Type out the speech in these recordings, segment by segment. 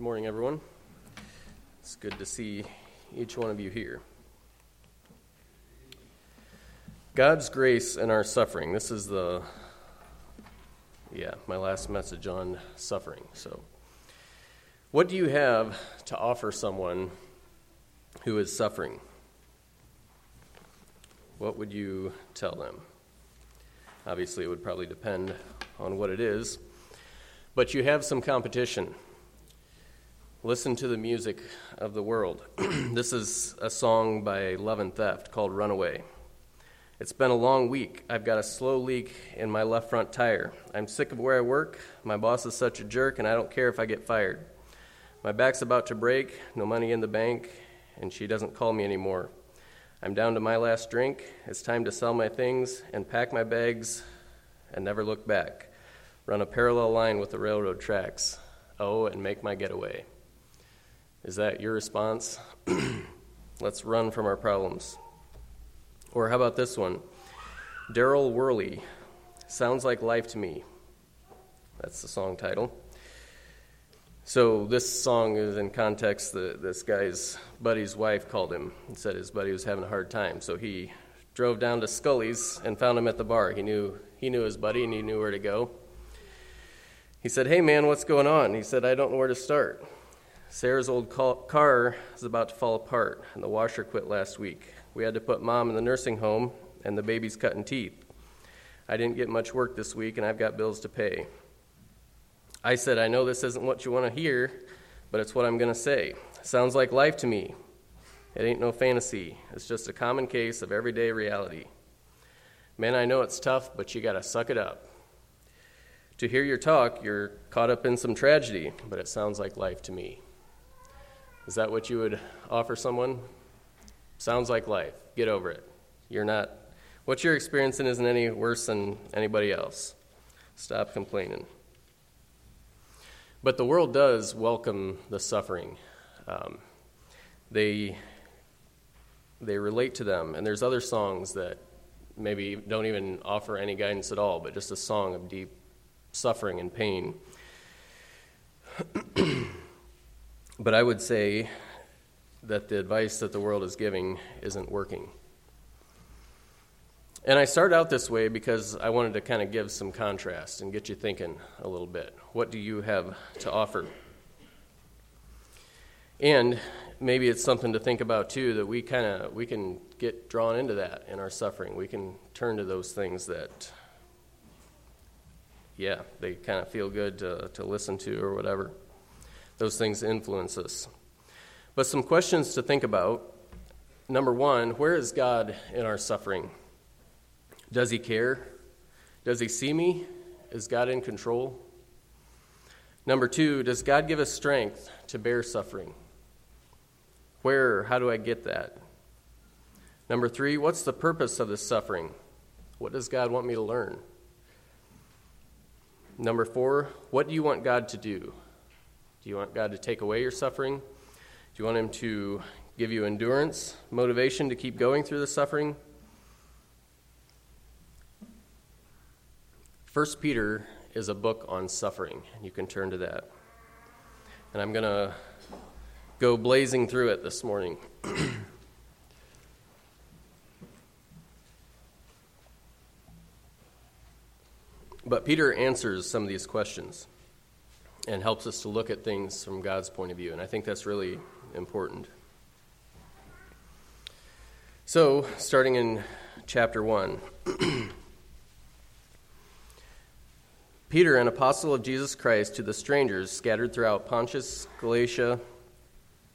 Good morning, everyone. It's good to see each one of you here. God's grace in our suffering. This is the, yeah, my last message on suffering. So, what do you have to offer someone who is suffering? What would you tell them? Obviously, it would probably depend on what it is, but you have some competition. Listen to the music of the world. this is a song by Love and Theft called Runaway. It's been a long week. I've got a slow leak in my left front tire. I'm sick of where I work. My boss is such a jerk, and I don't care if I get fired. My back's about to break, no money in the bank, and she doesn't call me anymore. I'm down to my last drink. It's time to sell my things and pack my bags and never look back. Run a parallel line with the railroad tracks. Oh, and make my getaway. Is that your response? Let's run from our problems. Or how about this one? Darryl Worley. Sounds like life to me. That's the song title. So this song is in context. The, this guy's buddy's wife called him and said his buddy was having a hard time. So he drove down to Scully's and found him at the bar. He knew he knew his buddy and he knew where to go. He said, "Hey man, what's going on?" He said, "I don't know where to start." Sarah's old car is about to fall apart, and the washer quit last week. We had to put mom in the nursing home, and the baby's cutting teeth. I didn't get much work this week, and I've got bills to pay. I said, I know this isn't what you want to hear, but it's what I'm going to say. Sounds like life to me. It ain't no fantasy, it's just a common case of everyday reality. Man, I know it's tough, but you got to suck it up. To hear your talk, you're caught up in some tragedy, but it sounds like life to me. Is that what you would offer someone? Sounds like life. Get over it. You're not, what you're experiencing isn't any worse than anybody else. Stop complaining. But the world does welcome the suffering. Um, they, they relate to them, and there's other songs that maybe don't even offer any guidance at all, but just a song of deep suffering and pain. But I would say that the advice that the world is giving isn't working. And I start out this way because I wanted to kind of give some contrast and get you thinking a little bit. What do you have to offer? And maybe it's something to think about too that we kind of we can get drawn into that in our suffering. We can turn to those things that yeah, they kind of feel good to, to listen to or whatever. Those things influence us. But some questions to think about. Number one, where is God in our suffering? Does He care? Does He see me? Is God in control? Number two, does God give us strength to bear suffering? Where, how do I get that? Number three, what's the purpose of this suffering? What does God want me to learn? Number four, what do you want God to do? Do you want God to take away your suffering? Do you want Him to give you endurance, motivation to keep going through the suffering? First Peter is a book on suffering, you can turn to that. And I'm going to go blazing through it this morning. but Peter answers some of these questions and helps us to look at things from God's point of view. And I think that's really important. So, starting in chapter 1, Peter, an apostle of Jesus Christ, to the strangers scattered throughout Pontus, Galatia,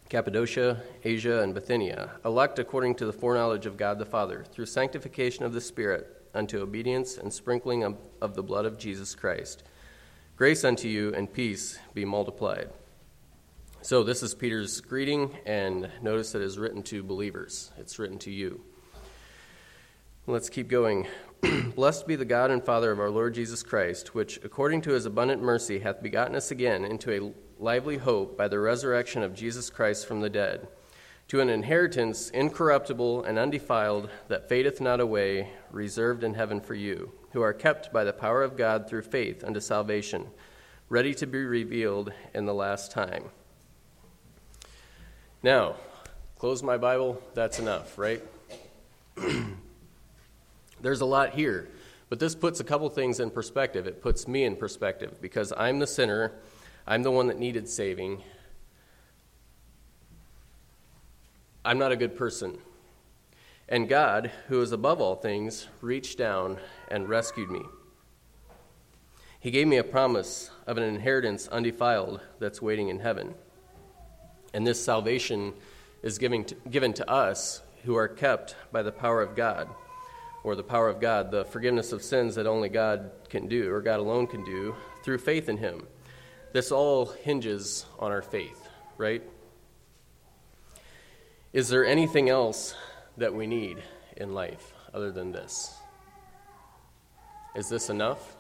Cappadocia, Asia, and Bithynia, elect according to the foreknowledge of God the Father, through sanctification of the Spirit, unto obedience and sprinkling of, of the blood of Jesus Christ Grace unto you and peace be multiplied. So, this is Peter's greeting, and notice that it is written to believers. It's written to you. Let's keep going. Blessed be the God and Father of our Lord Jesus Christ, which, according to his abundant mercy, hath begotten us again into a lively hope by the resurrection of Jesus Christ from the dead, to an inheritance incorruptible and undefiled, that fadeth not away, reserved in heaven for you who are kept by the power of God through faith unto salvation, ready to be revealed in the last time. Now, close my Bible, that's enough, right? There's a lot here, but this puts a couple things in perspective. It puts me in perspective because I'm the sinner, I'm the one that needed saving. I'm not a good person. And God, who is above all things, reached down and rescued me. He gave me a promise of an inheritance undefiled that's waiting in heaven. And this salvation is given to, given to us who are kept by the power of God, or the power of God, the forgiveness of sins that only God can do, or God alone can do, through faith in Him. This all hinges on our faith, right? Is there anything else that we need in life other than this? Is this enough?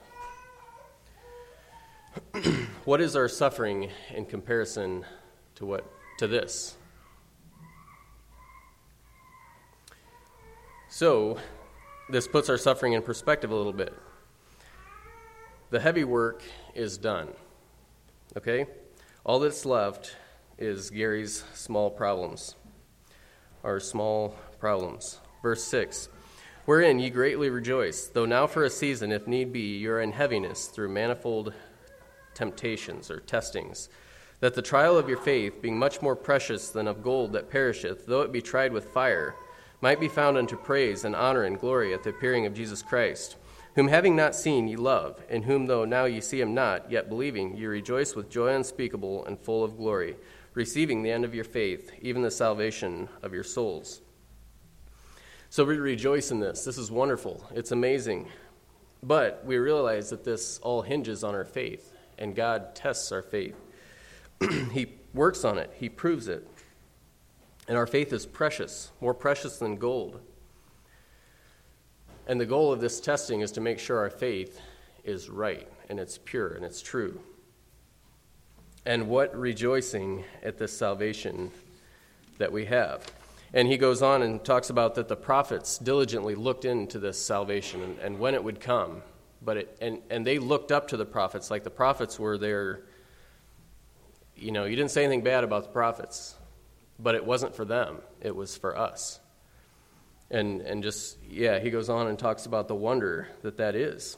what is our suffering in comparison to what to this? So, this puts our suffering in perspective a little bit. The heavy work is done. Okay? All that's left is Gary's small problems. Our small problems. Verse 6 Wherein ye greatly rejoice, though now for a season, if need be, you are in heaviness through manifold temptations or testings, that the trial of your faith, being much more precious than of gold that perisheth, though it be tried with fire, might be found unto praise and honor and glory at the appearing of Jesus Christ, whom having not seen ye love, in whom though now ye see him not, yet believing, ye rejoice with joy unspeakable and full of glory, receiving the end of your faith, even the salvation of your souls. So we rejoice in this. This is wonderful. It's amazing. But we realize that this all hinges on our faith, and God tests our faith. he works on it, He proves it. And our faith is precious, more precious than gold. And the goal of this testing is to make sure our faith is right and it's pure and it's true. And what rejoicing at this salvation that we have. And he goes on and talks about that the prophets diligently looked into this salvation and, and when it would come. But it, and, and they looked up to the prophets like the prophets were there. You know, you didn't say anything bad about the prophets, but it wasn't for them, it was for us. And, and just, yeah, he goes on and talks about the wonder that that is.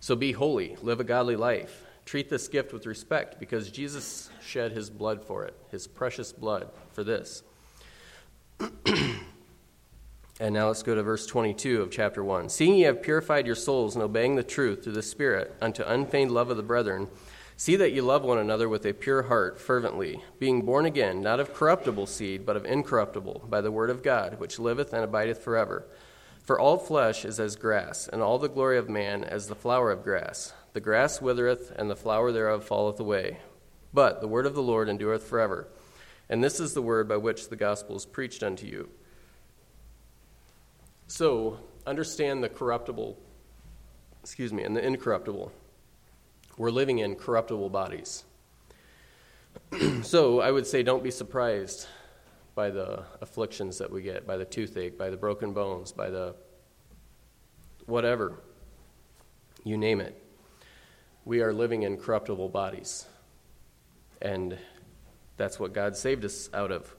So be holy, live a godly life. Treat this gift with respect because Jesus shed his blood for it, his precious blood for this. and now let's go to verse 22 of chapter 1. Seeing ye have purified your souls in obeying the truth through the Spirit unto unfeigned love of the brethren, see that ye love one another with a pure heart fervently, being born again, not of corruptible seed, but of incorruptible, by the word of God, which liveth and abideth forever. For all flesh is as grass, and all the glory of man as the flower of grass. The grass withereth, and the flower thereof falleth away. But the word of the Lord endureth forever. And this is the word by which the gospel is preached unto you. So, understand the corruptible, excuse me, and the incorruptible. We're living in corruptible bodies. so, I would say don't be surprised by the afflictions that we get, by the toothache, by the broken bones, by the whatever. You name it we are living in corruptible bodies. And that's what God saved us out of.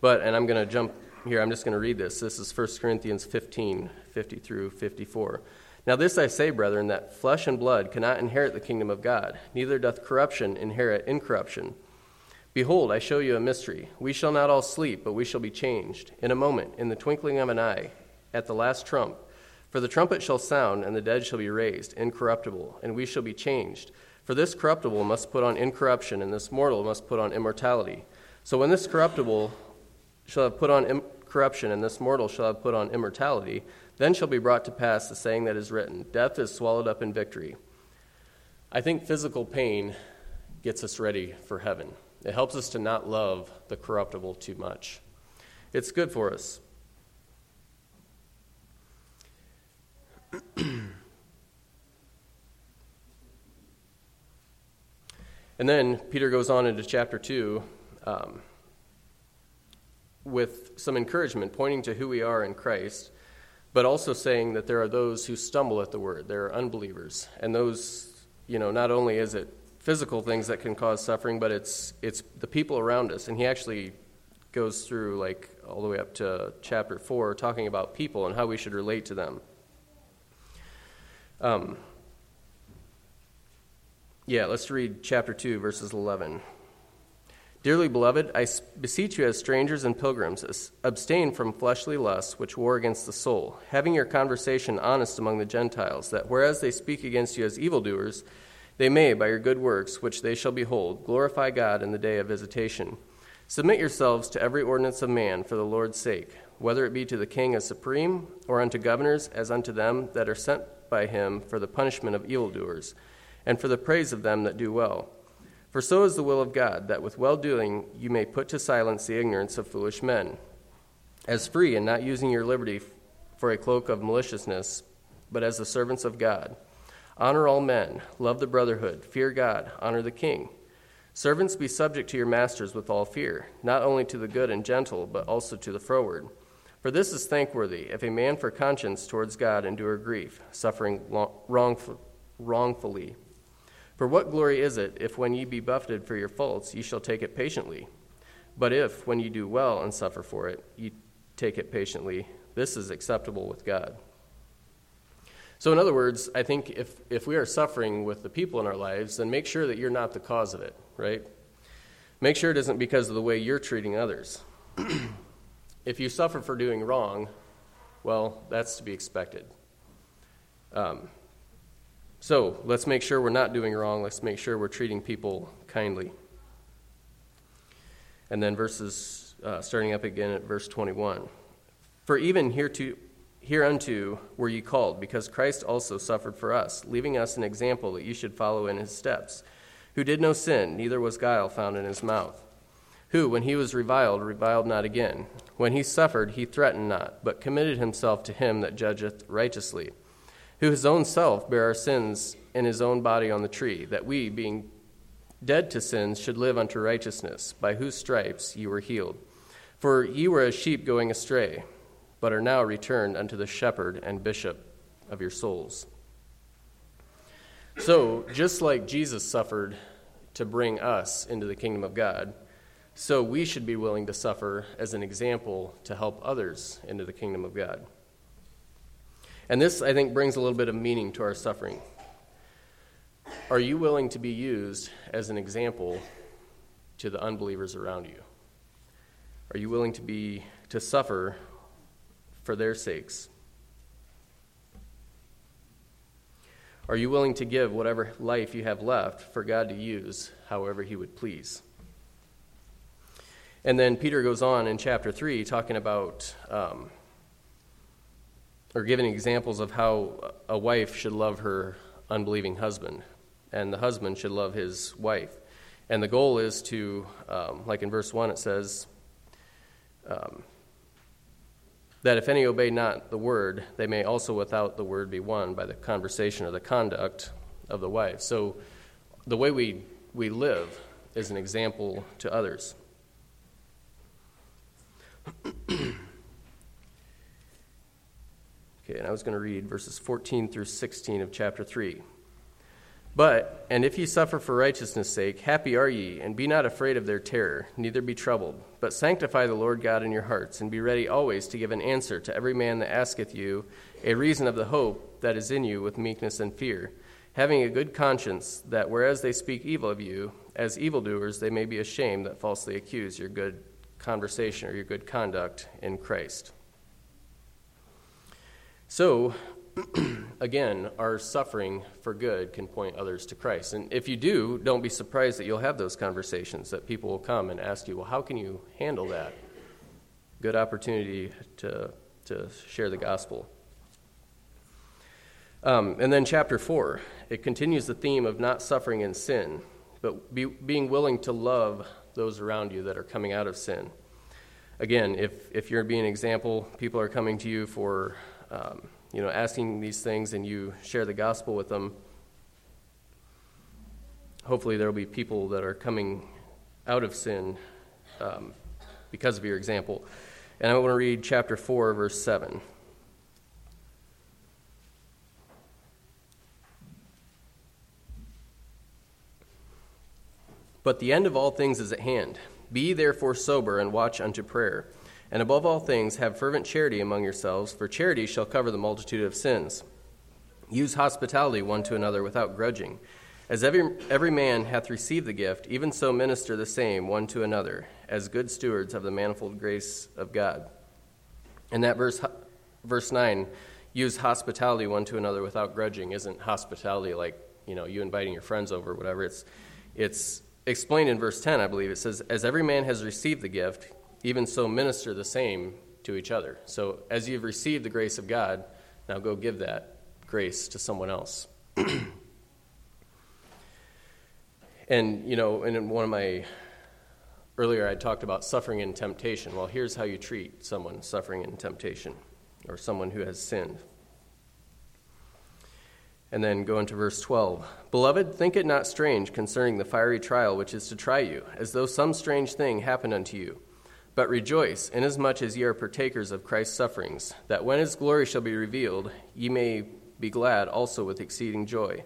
But, and I'm going to jump here, I'm just going to read this. This is 1 Corinthians 15 50 through 54. Now, this I say, brethren, that flesh and blood cannot inherit the kingdom of God, neither doth corruption inherit incorruption. Behold, I show you a mystery. We shall not all sleep, but we shall be changed. In a moment, in the twinkling of an eye, at the last trump. For the trumpet shall sound, and the dead shall be raised, incorruptible, and we shall be changed. For this corruptible must put on incorruption, and this mortal must put on immortality. So when this corruptible shall have put on incorruption, and this mortal shall have put on immortality, then shall be brought to pass the saying that is written Death is swallowed up in victory. I think physical pain gets us ready for heaven. It helps us to not love the corruptible too much. It's good for us. and then Peter goes on into chapter 2 um, with some encouragement, pointing to who we are in Christ, but also saying that there are those who stumble at the word. There are unbelievers. And those, you know, not only is it physical things that can cause suffering, but it's it's the people around us. And he actually goes through like all the way up to chapter four, talking about people and how we should relate to them. Um, yeah, let's read chapter 2, verses 11. Dearly beloved, I beseech you as strangers and pilgrims, abstain from fleshly lusts which war against the soul, having your conversation honest among the Gentiles, that whereas they speak against you as evildoers, they may, by your good works, which they shall behold, glorify God in the day of visitation. Submit yourselves to every ordinance of man for the Lord's sake, whether it be to the king as supreme, or unto governors as unto them that are sent by him for the punishment of evildoers, and for the praise of them that do well. For so is the will of God, that with well doing you may put to silence the ignorance of foolish men. As free and not using your liberty for a cloak of maliciousness, but as the servants of God. Honor all men, love the brotherhood, fear God, honor the king. Servants, be subject to your masters with all fear, not only to the good and gentle, but also to the froward. For this is thankworthy, if a man for conscience towards God endure grief, suffering wrongfully for what glory is it if when ye be buffeted for your faults ye shall take it patiently? But if, when ye do well and suffer for it, ye take it patiently, this is acceptable with God. So, in other words, I think if, if we are suffering with the people in our lives, then make sure that you're not the cause of it, right? Make sure it isn't because of the way you're treating others. if you suffer for doing wrong, well, that's to be expected. Um, so let's make sure we're not doing wrong. Let's make sure we're treating people kindly. And then verses, uh, starting up again at verse 21. For even hereto, hereunto were ye called, because Christ also suffered for us, leaving us an example that ye should follow in his steps, who did no sin, neither was guile found in his mouth. Who, when he was reviled, reviled not again. When he suffered, he threatened not, but committed himself to him that judgeth righteously who his own self bare our sins in his own body on the tree, that we, being dead to sins, should live unto righteousness, by whose stripes ye were healed. For ye were as sheep going astray, but are now returned unto the shepherd and bishop of your souls. So, just like Jesus suffered to bring us into the kingdom of God, so we should be willing to suffer as an example to help others into the kingdom of God. And this, I think, brings a little bit of meaning to our suffering. Are you willing to be used as an example to the unbelievers around you? Are you willing to be to suffer for their sakes? Are you willing to give whatever life you have left for God to use however He would please? And then Peter goes on in chapter 3 talking about um, or giving examples of how a wife should love her unbelieving husband, and the husband should love his wife. And the goal is to, um, like in verse 1, it says, um, that if any obey not the word, they may also without the word be won by the conversation or the conduct of the wife. So the way we, we live is an example to others. Okay, and I was going to read verses 14 through 16 of chapter 3. But, and if ye suffer for righteousness' sake, happy are ye, and be not afraid of their terror, neither be troubled. But sanctify the Lord God in your hearts, and be ready always to give an answer to every man that asketh you a reason of the hope that is in you with meekness and fear, having a good conscience, that whereas they speak evil of you, as evildoers, they may be ashamed that falsely accuse your good conversation or your good conduct in Christ. So, again, our suffering for good can point others to Christ. And if you do, don't be surprised that you'll have those conversations, that people will come and ask you, well, how can you handle that? Good opportunity to, to share the gospel. Um, and then, chapter 4, it continues the theme of not suffering in sin, but be, being willing to love those around you that are coming out of sin. Again, if, if you're being an example, people are coming to you for um, you know, asking these things and you share the gospel with them, hopefully there will be people that are coming out of sin um, because of your example. And I want to read chapter 4, verse 7. But the end of all things is at hand. Be therefore sober and watch unto prayer. And above all things, have fervent charity among yourselves, for charity shall cover the multitude of sins. Use hospitality one to another without grudging. As every, every man hath received the gift, even so minister the same one to another, as good stewards of the manifold grace of God. And that verse, verse 9, use hospitality one to another without grudging, isn't hospitality like, you know, you inviting your friends over or whatever. It's, it's explained in verse 10, I believe. It says, As every man has received the gift, even so minister the same to each other. So as you've received the grace of God, now go give that grace to someone else. and, you know, in one of my earlier I talked about suffering and temptation. Well, here's how you treat someone suffering in temptation or someone who has sinned. And then go into verse 12. Beloved, think it not strange concerning the fiery trial which is to try you, as though some strange thing happened unto you. But rejoice, inasmuch as ye are partakers of Christ's sufferings, that when his glory shall be revealed, ye may be glad also with exceeding joy.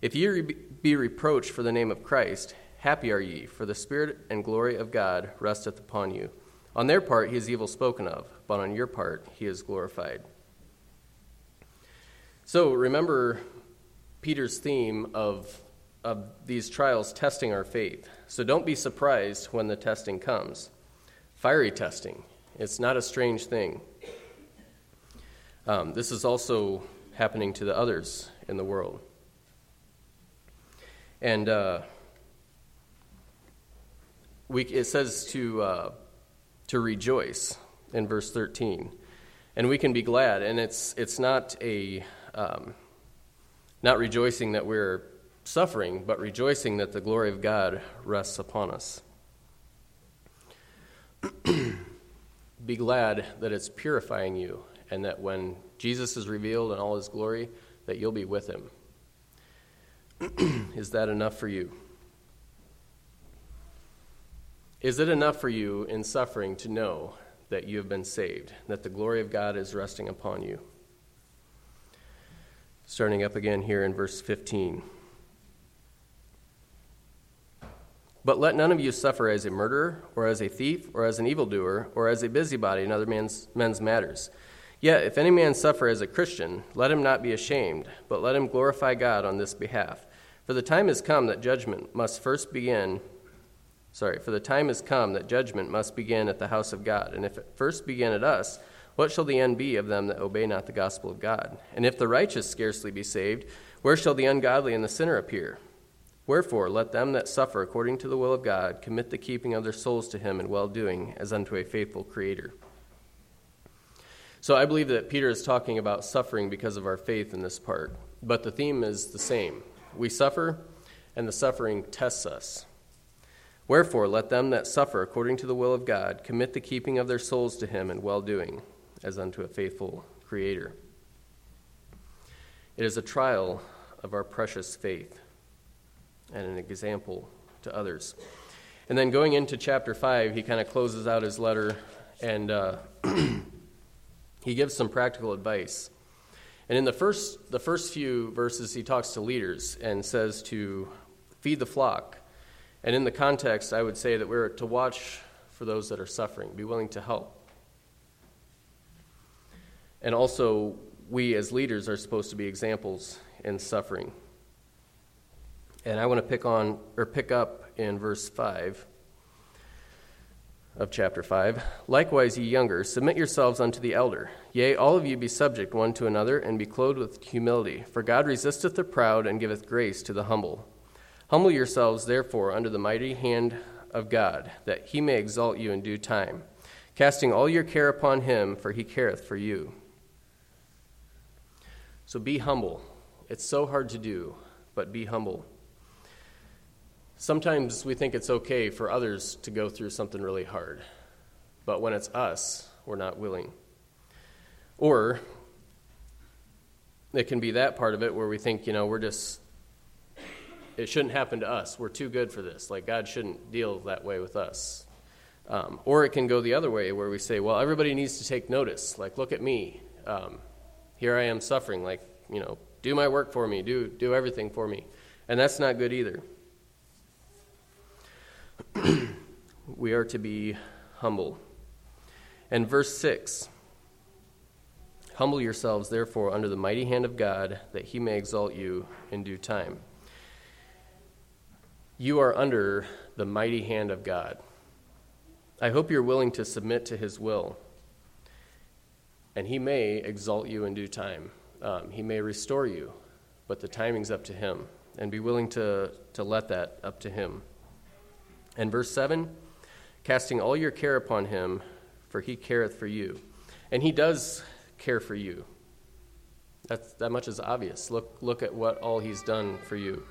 If ye be reproached for the name of Christ, happy are ye, for the Spirit and glory of God resteth upon you. On their part he is evil spoken of, but on your part he is glorified. So remember Peter's theme of, of these trials testing our faith. So don't be surprised when the testing comes. Fiery testing, it's not a strange thing. Um, this is also happening to the others in the world. And uh, we, it says to, uh, to rejoice in verse 13. And we can be glad. And it's, it's not a. Um, not rejoicing that we're suffering, but rejoicing that the glory of God rests upon us. Be glad that it's purifying you, and that when Jesus is revealed in all his glory, that you'll be with him. is that enough for you? Is it enough for you in suffering to know that you have been saved, that the glory of God is resting upon you? Starting up again here in verse 15. But let none of you suffer as a murderer, or as a thief, or as an evildoer, or as a busybody in other men's, men's matters. Yet, if any man suffer as a Christian, let him not be ashamed, but let him glorify God on this behalf. For the time has come that judgment must first begin. Sorry, for the time has come that judgment must begin at the house of God. And if it first begin at us, what shall the end be of them that obey not the gospel of God? And if the righteous scarcely be saved, where shall the ungodly and the sinner appear? Wherefore, let them that suffer according to the will of God commit the keeping of their souls to him in well doing, as unto a faithful Creator. So I believe that Peter is talking about suffering because of our faith in this part, but the theme is the same. We suffer, and the suffering tests us. Wherefore, let them that suffer according to the will of God commit the keeping of their souls to him in well doing as unto a faithful Creator. It is a trial of our precious faith and an example to others. And then going into chapter 5, he kind of closes out his letter and uh, he gives some practical advice. And in the first, the first few verses, he talks to leaders and says to feed the flock. And in the context, I would say that we're to watch for those that are suffering, be willing to help. And also, we as leaders are supposed to be examples in suffering. And I want to pick on or pick up in verse 5 of chapter 5. Likewise, ye younger, submit yourselves unto the elder. Yea, all of you be subject one to another, and be clothed with humility. For God resisteth the proud, and giveth grace to the humble. Humble yourselves, therefore, under the mighty hand of God, that he may exalt you in due time, casting all your care upon him, for he careth for you. So be humble. It's so hard to do, but be humble. Sometimes we think it's okay for others to go through something really hard, but when it's us, we're not willing. Or it can be that part of it where we think, you know, we're just, it shouldn't happen to us. We're too good for this. Like, God shouldn't deal that way with us. Um, or it can go the other way where we say, well, everybody needs to take notice. Like, look at me. Um, here I am suffering, like, you know, do my work for me, do, do everything for me. And that's not good either. we are to be humble. And verse 6 Humble yourselves, therefore, under the mighty hand of God, that he may exalt you in due time. You are under the mighty hand of God. I hope you're willing to submit to his will, and he may exalt you in due time. Um, he may restore you, but the timing's up to him, and be willing to, to let that up to him. And verse 7 casting all your care upon him, for he careth for you. And he does care for you. That's, that much is obvious. Look, look at what all he's done for you.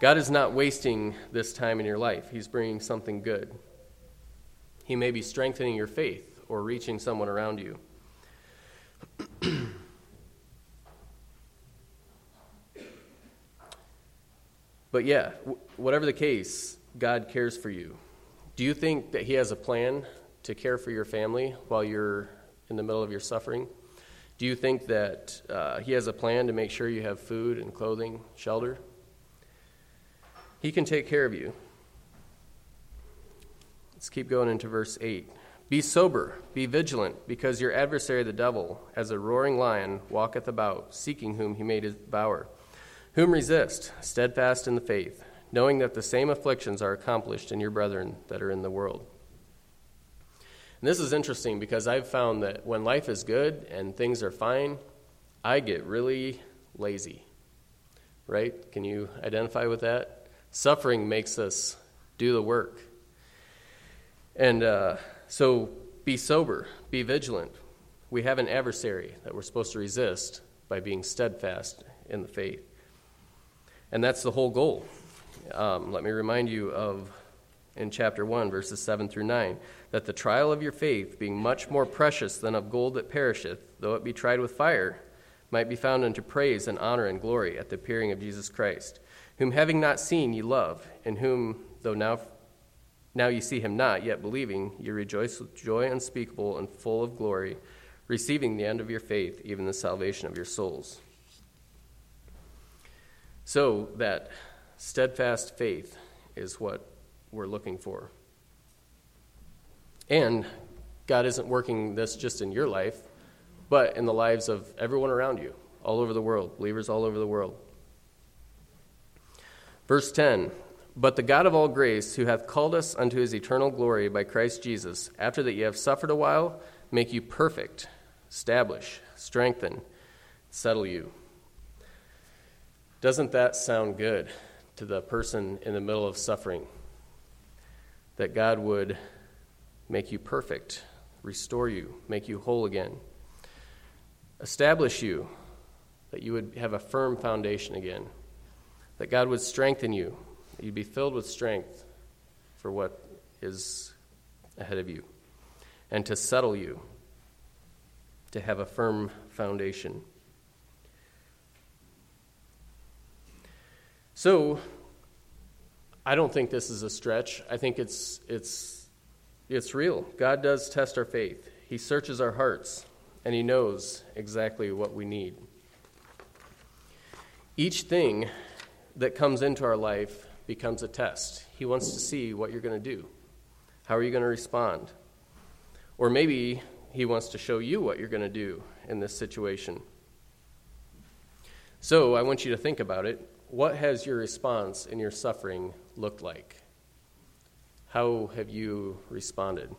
God is not wasting this time in your life, he's bringing something good. He may be strengthening your faith or reaching someone around you. but yeah, whatever the case, God cares for you. Do you think that He has a plan to care for your family while you're in the middle of your suffering? Do you think that uh, He has a plan to make sure you have food and clothing, shelter? He can take care of you. Let's keep going into verse 8. Be sober, be vigilant, because your adversary the devil, as a roaring lion, walketh about, seeking whom he may devour. Whom resist, steadfast in the faith, knowing that the same afflictions are accomplished in your brethren that are in the world. And this is interesting because I've found that when life is good and things are fine, I get really lazy. Right? Can you identify with that? Suffering makes us do the work. And uh, so be sober, be vigilant. We have an adversary that we're supposed to resist by being steadfast in the faith. And that's the whole goal. Um, let me remind you of in chapter 1, verses 7 through 9, that the trial of your faith, being much more precious than of gold that perisheth, though it be tried with fire, might be found unto praise and honor and glory at the appearing of Jesus Christ, whom having not seen ye love, and whom, though now, now you see him not, yet believing, you rejoice with joy unspeakable and full of glory, receiving the end of your faith, even the salvation of your souls. So that steadfast faith is what we're looking for. And God isn't working this just in your life, but in the lives of everyone around you, all over the world, believers all over the world. Verse 10 But the God of all grace, who hath called us unto his eternal glory by Christ Jesus, after that ye have suffered a while, make you perfect, establish, strengthen, settle you. Doesn't that sound good to the person in the middle of suffering? that God would make you perfect, restore you, make you whole again, establish you, that you would have a firm foundation again, that God would strengthen you, you'd be filled with strength for what is ahead of you, and to settle you, to have a firm foundation. So, I don't think this is a stretch. I think it's, it's, it's real. God does test our faith, He searches our hearts, and He knows exactly what we need. Each thing that comes into our life becomes a test. He wants to see what you're going to do. How are you going to respond? Or maybe He wants to show you what you're going to do in this situation. So I want you to think about it. What has your response in your suffering looked like? How have you responded?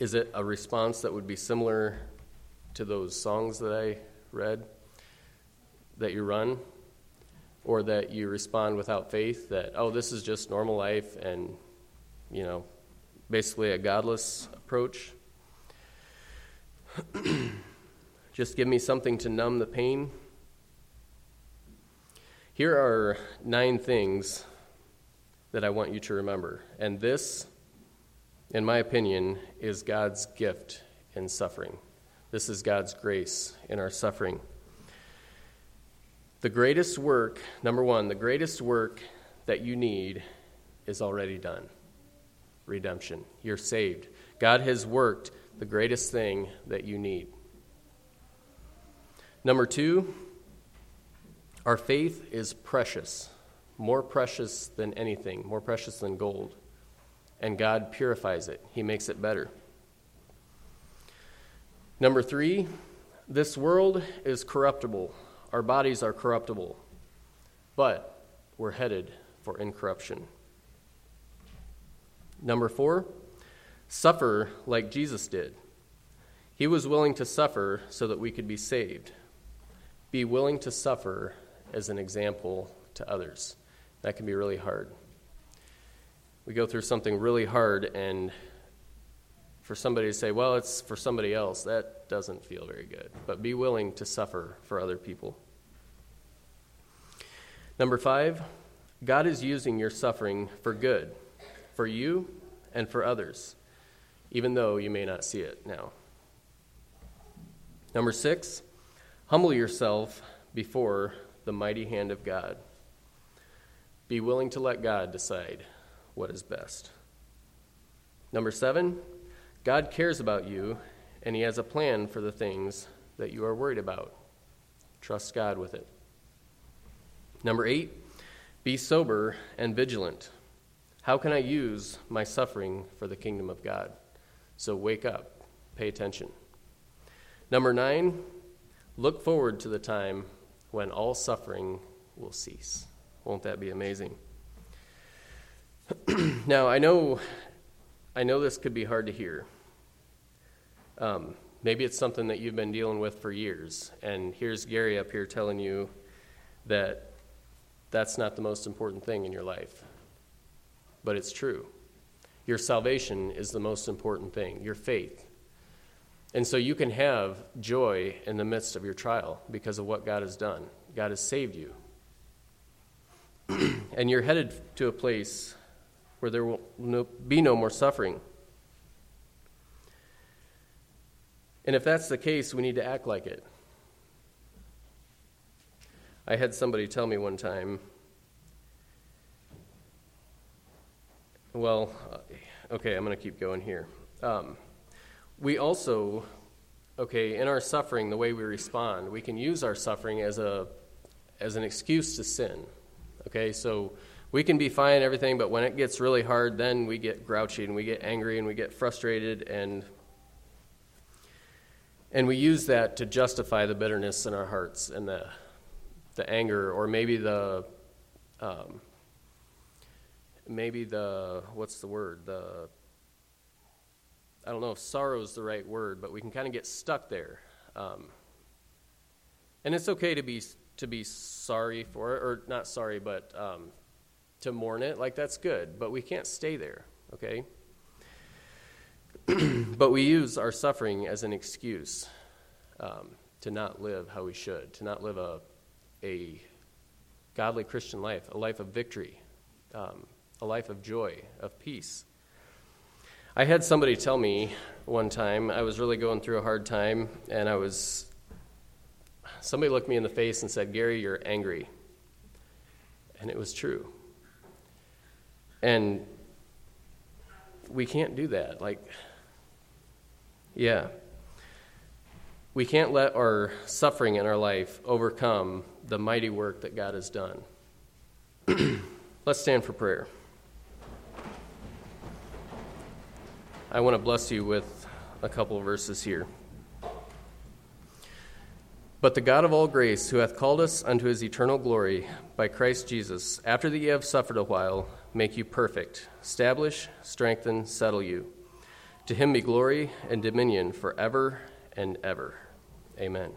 Is it a response that would be similar to those songs that I read that you run? Or that you respond without faith that, oh, this is just normal life and, you know, basically a godless approach? Just give me something to numb the pain. Here are nine things that I want you to remember. And this, in my opinion, is God's gift in suffering. This is God's grace in our suffering. The greatest work, number one, the greatest work that you need is already done redemption. You're saved. God has worked the greatest thing that you need. Number two, our faith is precious, more precious than anything, more precious than gold. And God purifies it, He makes it better. Number three, this world is corruptible. Our bodies are corruptible, but we're headed for incorruption. Number four, suffer like Jesus did. He was willing to suffer so that we could be saved. Be willing to suffer as an example to others. That can be really hard. We go through something really hard, and for somebody to say, well, it's for somebody else, that doesn't feel very good. But be willing to suffer for other people. Number five, God is using your suffering for good, for you and for others, even though you may not see it now. Number six, humble yourself before the mighty hand of God. Be willing to let God decide what is best. Number seven, God cares about you and He has a plan for the things that you are worried about. Trust God with it. Number eight, be sober and vigilant. How can I use my suffering for the kingdom of God? So wake up, pay attention. Number nine, look forward to the time when all suffering will cease. Won't that be amazing? now, I know, I know this could be hard to hear. Um, maybe it's something that you've been dealing with for years, and here's Gary up here telling you that that's not the most important thing in your life. But it's true. Your salvation is the most important thing, your faith. And so you can have joy in the midst of your trial because of what God has done. God has saved you. and you're headed to a place where there will no, be no more suffering. And if that's the case, we need to act like it. I had somebody tell me one time, well, uh, okay, I'm going to keep going here. Um, we also, okay, in our suffering, the way we respond, we can use our suffering as a as an excuse to sin. Okay, so we can be fine everything, but when it gets really hard, then we get grouchy and we get angry and we get frustrated and and we use that to justify the bitterness in our hearts and the the anger or maybe the um, maybe the what's the word the I don't know if sorrow is the right word, but we can kind of get stuck there. Um, and it's okay to be to be sorry for it, or not sorry, but um, to mourn it. Like that's good, but we can't stay there. Okay. but we use our suffering as an excuse um, to not live how we should, to not live a a godly Christian life, a life of victory, um, a life of joy, of peace. I had somebody tell me one time, I was really going through a hard time, and I was. Somebody looked me in the face and said, Gary, you're angry. And it was true. And we can't do that. Like, yeah. We can't let our suffering in our life overcome the mighty work that God has done. Let's stand for prayer. I want to bless you with a couple of verses here. But the God of all grace, who hath called us unto his eternal glory by Christ Jesus, after that ye have suffered a while, make you perfect, establish, strengthen, settle you. To him be glory and dominion forever and ever. Amen.